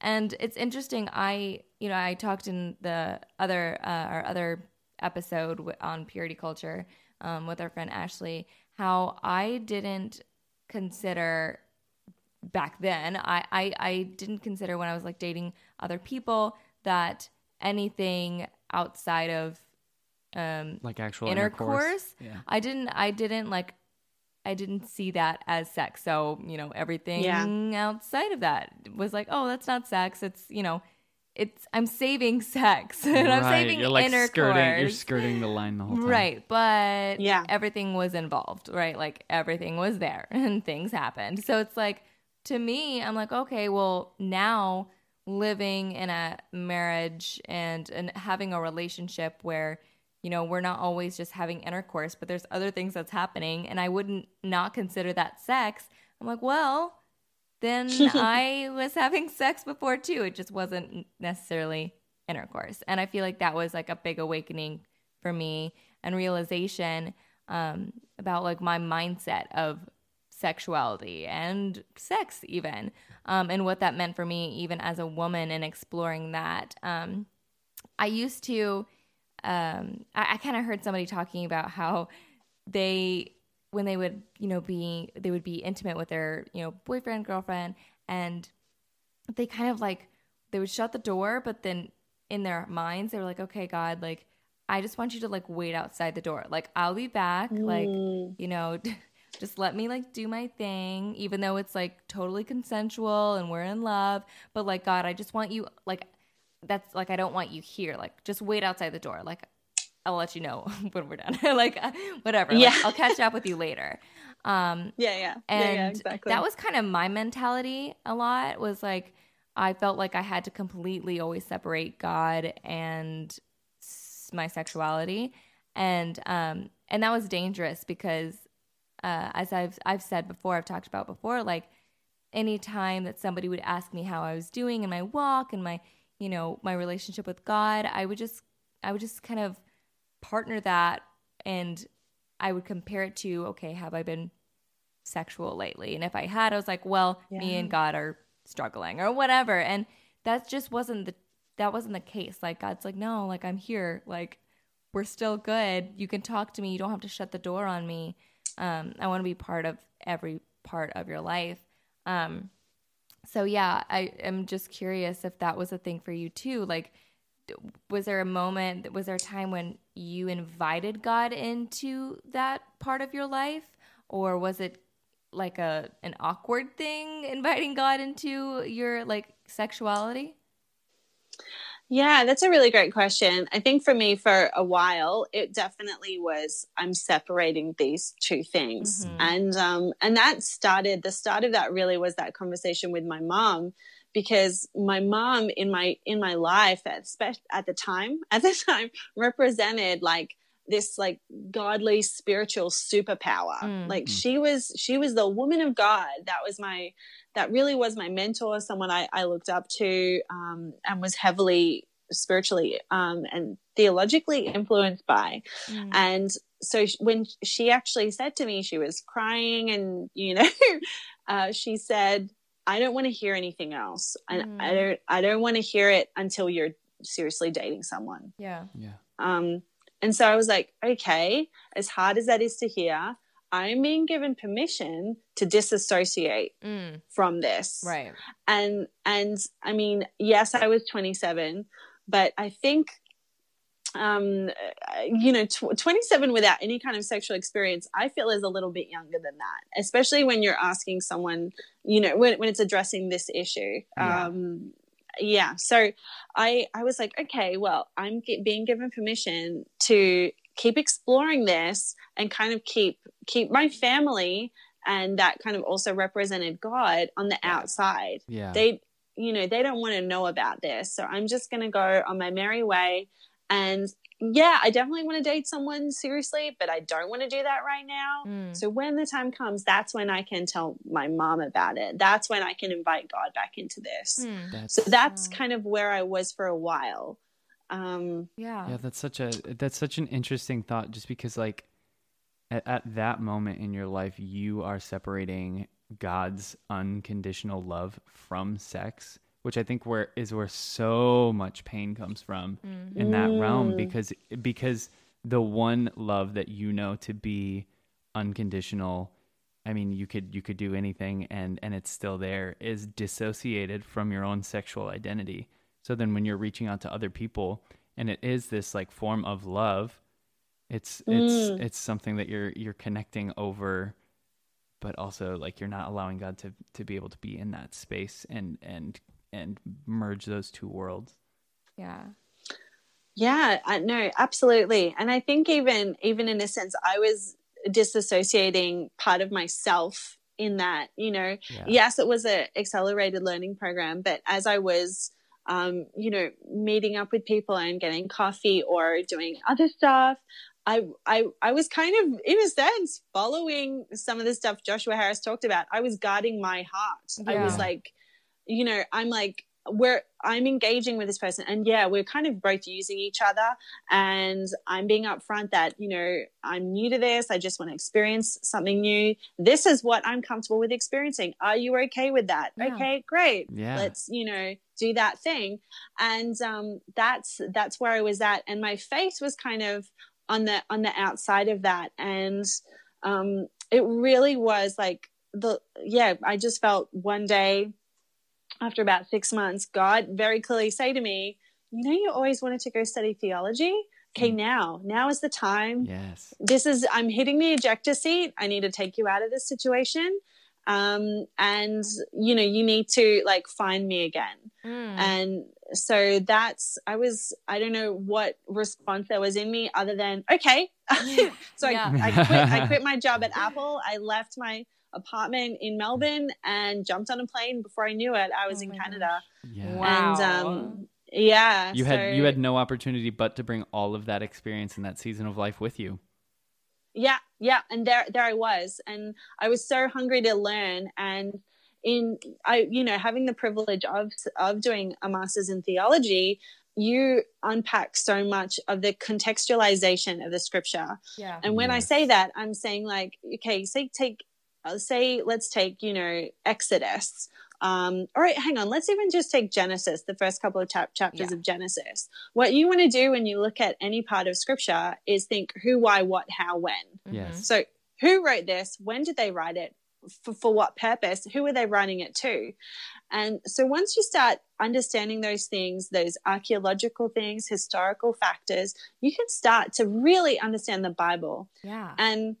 and it's interesting i you know i talked in the other uh, our other episode on purity culture um, with our friend ashley how i didn't consider back then I, I i didn't consider when i was like dating other people that anything outside of um like actual intercourse, intercourse. Yeah. i didn't i didn't like i didn't see that as sex so you know everything outside of that was like oh that's not sex it's you know it's i'm saving sex and i'm Right, saving you're like intercourse skirting. You're skirting the line the whole time. Right, but Yeah. everything was involved, right? Like everything was there and things happened. So it's like to me, I'm like, okay, well, now living in a marriage and and having a relationship where you know, we're not always just having intercourse, but there's other things that's happening and I wouldn't not consider that sex. I'm like, well, then I was having sex before too. It just wasn't necessarily intercourse. And I feel like that was like a big awakening for me and realization um, about like my mindset of sexuality and sex, even, um, and what that meant for me, even as a woman, and exploring that. Um, I used to, um, I, I kind of heard somebody talking about how they when they would you know be they would be intimate with their you know boyfriend girlfriend and they kind of like they would shut the door but then in their minds they were like okay god like i just want you to like wait outside the door. Like i'll be back. Like you know just let me like do my thing even though it's like totally consensual and we're in love. But like god i just want you like that's like i don't want you here. Like just wait outside the door. Like i'll let you know when we're done like uh, whatever like, Yeah. i'll catch up with you later um Yeah, yeah. and yeah, yeah, exactly. that was kind of my mentality a lot was like i felt like i had to completely always separate god and s- my sexuality and um and that was dangerous because uh as i've i've said before i've talked about before like anytime that somebody would ask me how i was doing in my walk and my you know my relationship with god i would just i would just kind of partner that and i would compare it to okay have i been sexual lately. And if I had, I was like, well, Yeah. me and God are struggling or whatever. And that just wasn't the that wasn't the case. Like God's like, no, like I'm here. Like we're still good. You can talk to me. You don't have to shut the door on me. Um, I want to be part of every part of your life. Um, so yeah, I am just curious if that was a thing for you too. Like, was there a moment? Was there a time when you invited God into that part of your life, or was it like a an awkward thing inviting God into your like sexuality? Yeah, that's a really great question. I think for me, for a while, it definitely was I'm separating these two things, Mhm. and um, and that started. The start of that really was that conversation with my mom, because my mom in my in my life at spe- at the time at the time represented like this like godly spiritual superpower Mm. like she was she was the woman of god that was my that really was my mentor someone i, I looked up to um, and was heavily spiritually um, and theologically influenced by Mm. and so when she actually said to me she was crying and you know uh, she said i don't want to hear anything else and i Mm. don't i don't want to hear it until you're seriously dating someone Yeah. Yeah. um, and so I was like, okay, as hard as that is to hear, I'm being given permission to disassociate Mm. from this. Right. And and I mean, yes, I was 27, but I think um you know tw- 27 without any kind of sexual experience i feel is a little bit younger than that especially when you're asking someone you know when, when it's addressing this issue Yeah. um yeah so i i was like okay well i'm being given permission to keep exploring this and kind of keep keep my family and that kind of also represented god on the Yeah. outside Yeah. they you know they don't want to know about this so i'm just going to go on my merry way and yeah i definitely want to date someone seriously but i don't want to do that right now Mm. so when the time comes that's when i can tell my mom about it that's when i can invite god back into this Mm. that's so that's Wow. kind of where i was for a while um Yeah. yeah that's such a that's such an interesting thought just because like at, at that moment in your life you are separating god's unconditional love from sex which i think where is where so much pain comes from Mm. in that realm Mm. because because the one love that you know to be unconditional i mean you could you could do anything and and it's still there is dissociated from your own sexual identity so then when you're reaching out to other people and it is this like form of love it's it's Mm. it's something that you're you're connecting over but also like you're not allowing god to to be able to be in that space and and and merge those two worlds Yeah. Yeah, I, no, absolutely. And I think even even in a sense, I was disassociating part of myself in that. You know, yeah yes, it was a accelerated learning program, but as I was, um, you know, meeting up with people and getting coffee or doing other stuff. I, I I was kind of in a sense following some of the stuff Joshua Harris talked about. I was guarding my heart. I was like, you know, I'm like we're I'm engaging with this person and yeah, we're kind of both using each other and I'm being upfront that, you know, I'm new to this. I just want to experience something new. This is what I'm comfortable with experiencing. Are you okay with that? Yeah. Okay, great. Yeah. Let's, you know, do that thing. And um that's that's where I was at and my face was kind of on the on the outside of that and um it really was like the yeah, I just felt one day after about six months, God very clearly say to me, You know, you always wanted to go study theology. Okay, Mm. now, now is the time. yes This is, I'm hitting the ejector seat. I need to take you out of this situation. Um, and, you know, you need to like find me again. Mm. And so that's, I was, I don't know what response there was in me other than, okay. so Yeah. I, I quit, I quit my job at Apple. I left my apartment in Melbourne and jumped on a plane. Before I knew it, I was Oh in Canada. yeah Wow. And, um, yeah. you had you had no opportunity but to bring all of that experience and that season of life with you yeah yeah and there there i was and i was so hungry to learn and in i you know having the privilege of of doing a master's in theology you unpack so much of the contextualization of the scripture yeah. and when i say that i'm saying like okay say take say let's take you know exodus. Um, all right hang on. Let's even just take genesis the first couple of chap- chapters Yeah. of genesis. What you want to do when you look at any part of scripture is think who why what how when. Yes. so who wrote this? When did they write it? For, for what purpose? Who are they writing it to? And so once you start understanding those things those archaeological things historical factors you can start to really understand the bible. Yeah. and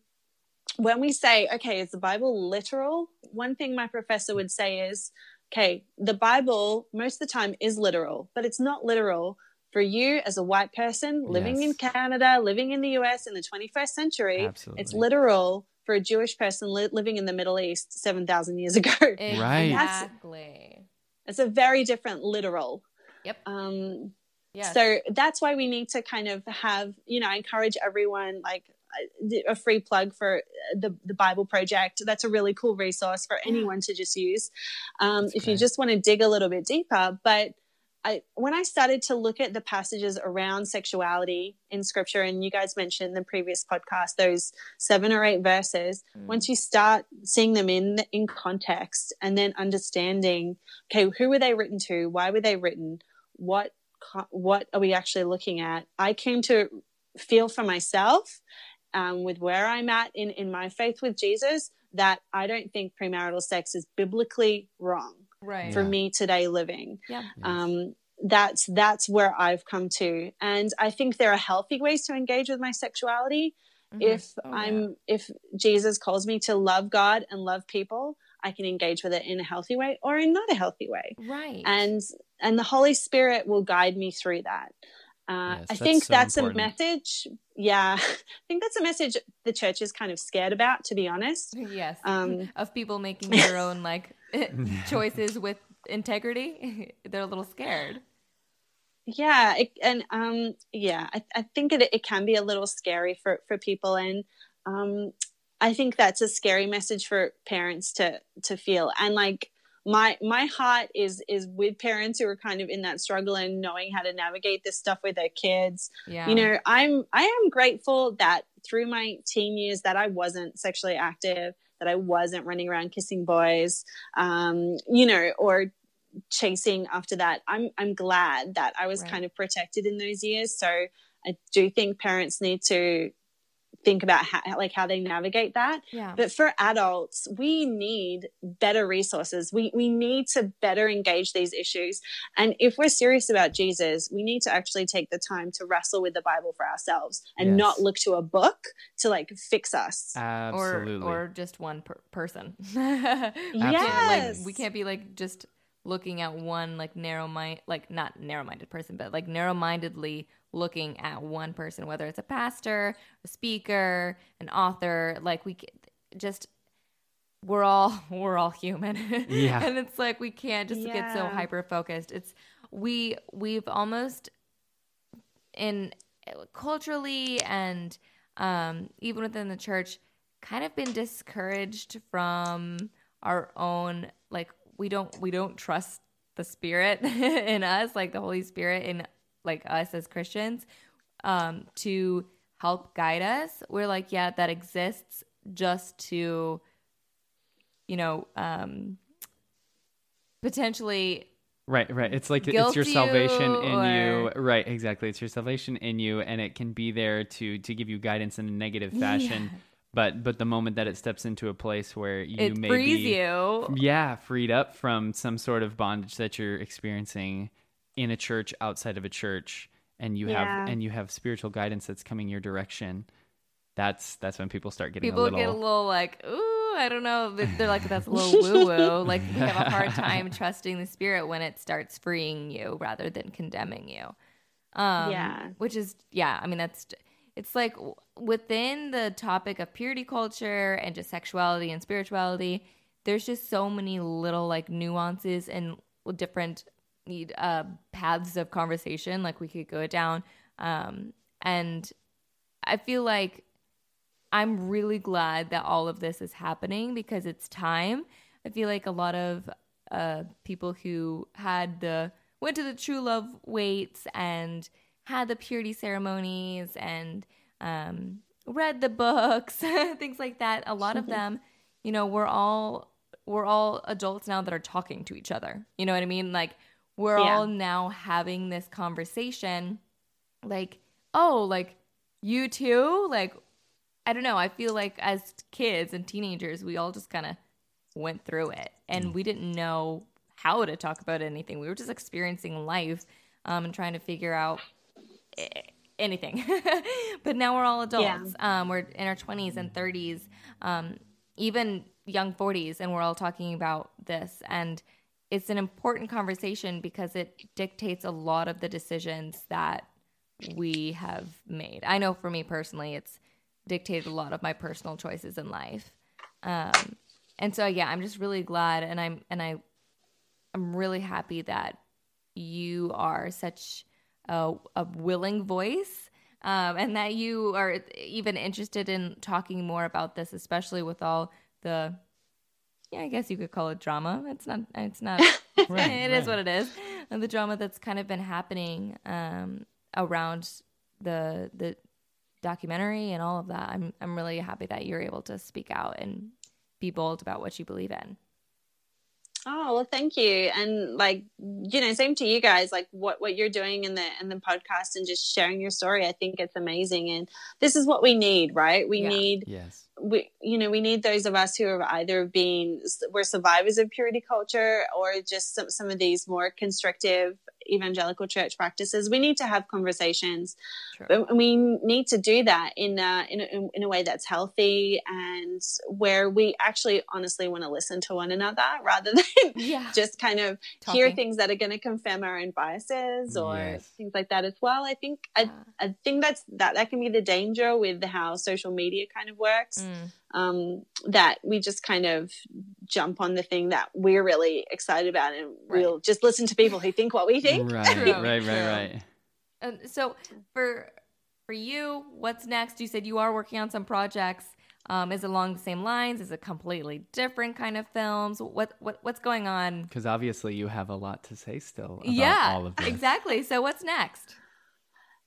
when we say, okay, is the Bible literal? One thing my professor would say is, okay, the Bible most of the time is literal, but it's not literal for you as a white person living in Canada, living in the US in the 21st century. Absolutely. It's literal for a Jewish person li- living in the Middle East 7,000 years ago. Right. Exactly. It's a very different literal. Yep. Um, Yes. so that's why we need to kind of have, you know, I encourage everyone like a free plug for uh, the the Bible Project. That's a really cool resource for anyone to just use um, if you just want to dig a little bit deeper. But I, when I started to look at the passages around sexuality in Scripture, and you guys mentioned in the previous podcast those seven or eight verses, Mm. once you start seeing them in in context and then understanding, okay, who were they written to? Why were they written? What what are we actually looking at? I came to feel for myself um, with where I'm at in in my faith with Jesus that I don't think premarital sex is biblically wrong right. for Yeah. me today living Yeah. Yes. um, that's that's where I've come to, and I think there are healthy ways to engage with my sexuality. Mhm. If Oh. I'm if Jesus calls me to love God and love people, I can engage with it in a healthy way or in not a healthy way, right. and and the Holy Spirit will guide me through that. Uh, Yes, I that's think so that's a message. Yeah, I think that's a message the church is kind of scared about, to be honest. yes. Um, of people making their own like choices with integrity. They're a little scared. yeah it, and um yeah i, I think it, it can be a little scary for for people and um i think that's a scary message for parents to to feel and like my my heart is is with parents who are kind of in that struggle and knowing how to navigate this stuff with their kids Yeah. you know i'm i am grateful that through my teen years that i wasn't sexually active that i wasn't running around kissing boys um you know or chasing after that i'm i'm glad that i was Right. kind of protected in those years so i do think parents need to think about how like how they navigate that yeah. but for adults we need better resources we we need to better engage these issues and if we're serious about jesus we need to actually take the time to wrestle with the bible for ourselves and Yes. not look to a book to like fix us Absolutely. Or or just one per- person. yes Like we can't be like just looking at one like narrow mind like not narrow minded person, but like narrow mindedly looking at one person, whether it's a pastor, a speaker, an author. Like we c- just we're all we're all human. Yeah. and it's like we can't just get so hyper focused. It's we we've almost in culturally and um, even within the church kind of been discouraged from our own like we don't we don't trust the spirit in us like the holy spirit in like us as christians um to help guide us we're like yeah that exists just to you know um potentially Right, right. It's like it's your salvation you in or- you. Right, exactly. It's your salvation in you, and it can be there to to give you guidance in a negative fashion. Yeah. But but the moment that it steps into a place where you it may frees be you yeah freed up from some sort of bondage that you're experiencing in a church outside of a church, and you Yeah. have and you have spiritual guidance that's coming your direction. That's that's when people start getting people a little. get a little like ooh i don't know They- they're like that's a little woo woo like you have a hard time trusting the spirit when it starts freeing you rather than condemning you um Yeah. which is yeah i mean that's it's like within the topic of purity culture and just sexuality and spirituality there's just so many little like nuances and different uh paths of conversation like we could go down um and i feel like I'm really glad that all of this is happening because it's time. I feel like a lot of uh, people who had the went to the true love waits and had the purity ceremonies and um, read the books, things like that. A lot of them you know, we're all we're all adults now that are talking to each other. You know what I mean? Like we're yeah. all now having this conversation like, "Oh, like you too?" Like I don't know. I feel like as kids and teenagers, we all just kind of went through it and mm. we didn't know how to talk about anything. We were just experiencing life um, and trying to figure out anything. but now we're all adults. Yeah. Um, we're in our 20s and 30s, um, even young 40s, and we're all talking about this. And it's an important conversation because it dictates a lot of the decisions that we have made. I know for me personally, it's dictated a lot of my personal choices in life. Um, and so yeah, I'm just really glad, and I'm and I, I'm really happy that you are such a, a willing voice, um, and that you are even interested in talking more about this, especially with all the yeah, I guess you could call it drama. It's not. It's not. right, it right. is what it is. And the drama that's kind of been happening um, around the the documentary and all of that. I'm I'm really happy that you're able to speak out and be bold about what you believe in. Oh well, thank you, and like you know, same to you guys. Like what what you're doing in the in the podcast and just sharing your story, I think it's amazing, and this is what we need, right? We yeah. need yes, we you know we need those of us who have either been we're survivors of purity culture or just some some of these more constrictive evangelical church practices. We need to have conversations, True. but we need to do that in a, in a, in a way that's healthy and where we actually honestly want to listen to one another rather than yeah. just kind of Talking. hear things that are going to confirm our own biases or yes. things like that as well. I think yeah. I, I think that's that that can be the danger with how social media kind of works. Mm um, that we just kind of jump on the thing that we're really excited about and right. we'll just listen to people who think what we think. Right, right, right, right. Um, so for for you, what's next? You said you are working on some projects. Um, is it along the same lines? Is it completely different kind of films? What what what's going on? Because obviously you have a lot to say still. yeah, all of this. exactly. So what's next?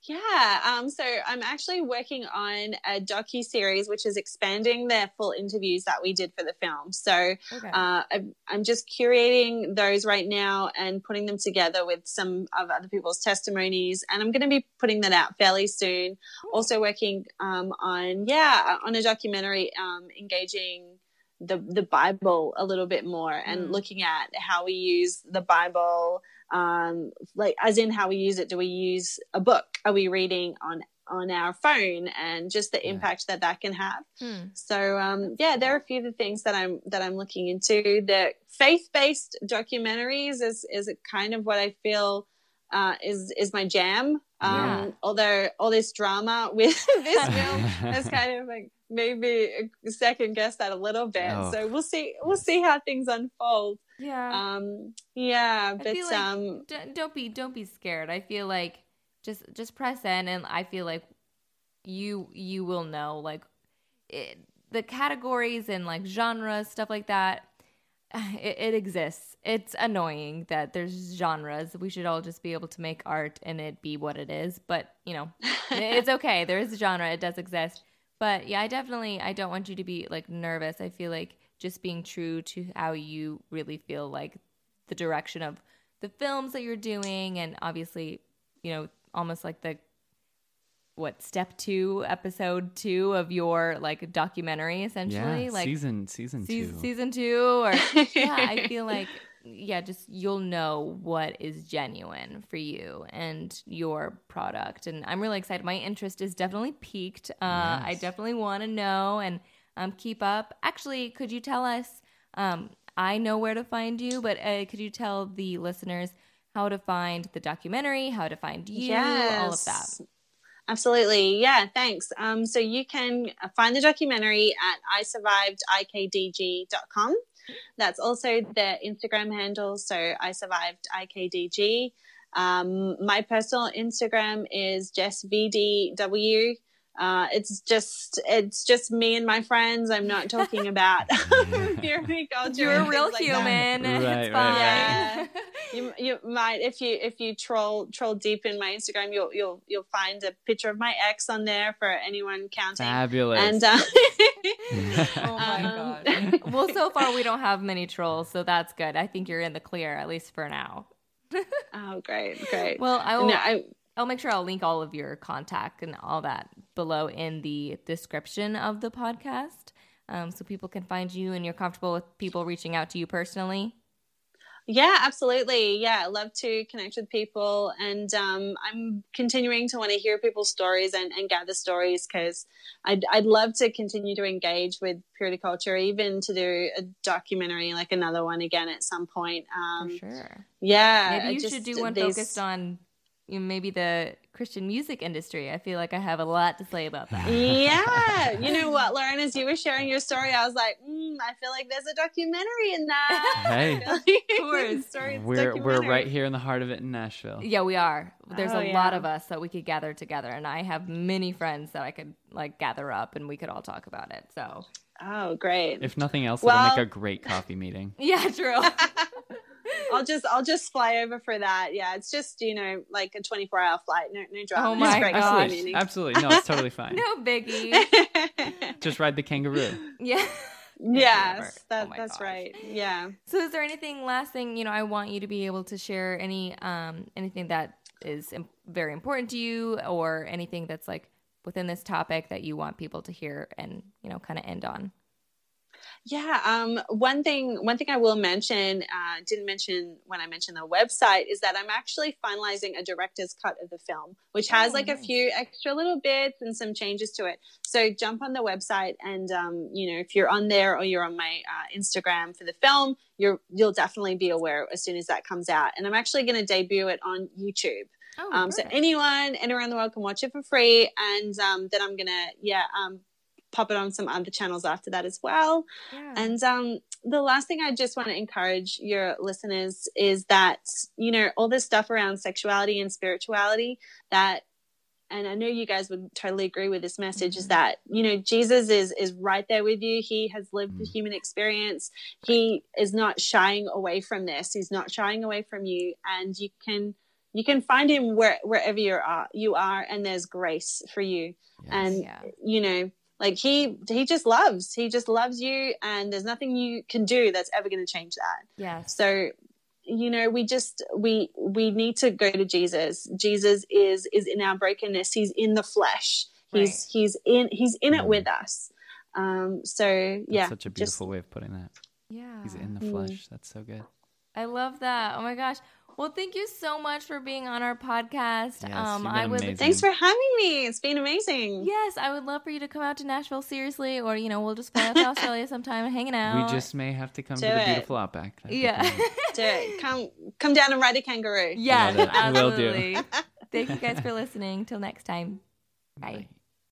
Yeah, um, so I'm actually working on a docu series, which is expanding the full interviews that we did for the film. So okay. uh, I'm I'm just curating those right now and putting them together with some of other people's testimonies, and I'm going to be putting that out fairly soon. Also working um, on yeah on a documentary um, engaging the the Bible a little bit more and mm. looking at how we use the Bible um, like as in how we use it do we use a book? Are we reading on on our phone? And just the yeah. impact that that can have. Hmm. so um, yeah there are a few of the things that i'm that i'm looking into. The faith-based documentaries is is kind of what i feel uh, is is my jam um, yeah. although all this drama with this film has kind of like maybe second guess that a little bit oh. so we'll see we'll see how things unfold yeah. Um. Yeah, but like, um. Don't be don't be scared. I feel like just just press in, and I feel like you you will know like it, the categories and like genres stuff like that. It, it exists. It's annoying that there's genres. We should all just be able to make art and it be what it is. But you know, it's okay. There is a genre. It does exist. But yeah, I definitely I don't want you to be like nervous. I feel like just being true to how you really feel like the direction of the films that you're doing and obviously you know almost like the what step two episode two of your like documentary essentially yeah, like season season se- two season two or yeah i feel like yeah just you'll know what is genuine for you and your product and i'm really excited my interest is definitely peaked uh, yes. i definitely want to know and um, keep up. Actually, could you tell us? Um, I know where to find you, but uh, could you tell the listeners how to find the documentary, how to find you, yes. all of that? Absolutely. Yeah, thanks. Um, so you can find the documentary at isurvivedikdg.com. That's also the Instagram handle. So I survived IKDG. Um, my personal Instagram is jessvdw. Uh, it's just it's just me and my friends. I'm not talking about purity culture. You're a real like human. Right, it's fine. Yeah. you you might if you if you troll troll deep in my Instagram, you'll you'll you'll find a picture of my ex on there for anyone counting. Fabulous. And uh, oh my um, god. well, so far we don't have many trolls, so that's good. I think you're in the clear, at least for now. oh, great, great. Well, I will. No, I, I'll make sure I'll link all of your contact and all that below in the description of the podcast, um, so people can find you and you're comfortable with people reaching out to you personally. Yeah, absolutely. Yeah, I love to connect with people. And um, I'm continuing to want to hear people's stories and, and gather stories because I'd, I'd love to continue to engage with purity culture, even to do a documentary like another one again at some point. Um, For sure. Yeah. Maybe you just, should do one these- focused on you know, maybe the Christian music industry. I feel like I have a lot to say about that. yeah. You know what, Lauren, as you were sharing your story, I was like, mm, I feel like there's a documentary in that. Hey. I feel course. story We're we're right here in the heart of it in Nashville. Yeah, we are. There's Oh, a lot of us that we could gather together, and I have many friends that I could like gather up, and we could all talk about it. So Oh, great. If nothing else, Well- it'll make a great coffee meeting. yeah, true. I'll just I'll just fly over for that. Yeah, it's just you know like a 24 hour flight. No no drama. Oh my great gosh. Absolutely, absolutely. No, it's totally fine. no biggie. Just ride the kangaroo. Yeah. yes, that, Oh that's gosh. right. Yeah. So, is there anything last thing you know? I want you to be able to share any um anything that is im- very important to you, or anything that's like within this topic that you want people to hear and you know kind of end on. Yeah. Um, one thing, one thing I will mention, uh, didn't mention when I mentioned the website is that I'm actually finalizing a director's cut of the film, which has Oh, like a few extra little bits and some changes to it. So jump on the website and, um, you know, if you're on there or you're on my uh, Instagram for the film, you're, you'll definitely be aware as soon as that comes out. And I'm actually going to debut it on YouTube. Oh, Um, so anyone anywhere in the world can watch it for free, and um, then I'm gonna yeah um, pop it on some other channels after that as well. yeah. And um, the last thing I just want to encourage your listeners is that you know all this stuff around sexuality and spirituality that. And I know you guys would totally agree with this message is Mhm. that, you know, Jesus is, is right there with you. He has lived the Mm. human experience. He is not shying away from this. He's not shying away from you. And you can, you can find him where, wherever you are, you are, and there's grace for you. Yes. And yeah. you know, like he he just loves, he just loves you, and there's nothing you can do that's ever going to change that. Yeah. So, you know, we just we we need to go to Jesus. Jesus is is in our brokenness. He's in the flesh. He's Right. he's in he's in it Mm. with us. Um. So That's yeah, such a just- beautiful way of putting that. yeah. He's in the Mm. flesh. That's so good. I love that. Oh my gosh. Well, thank you so much for being on our podcast. Yes, um, you've I been would. amazing. Thanks for having me. It's been amazing. Yes, I would love for you to come out to Nashville seriously, or you know, we'll just fly out to Australia sometime and hanging out. We just may have to come Do to the beautiful outback. That'd yeah. Do it. Come come down and ride a kangaroo. yes, Love it. Will do. absolutely. Thank you guys for listening. Till next time. Bye. Bye.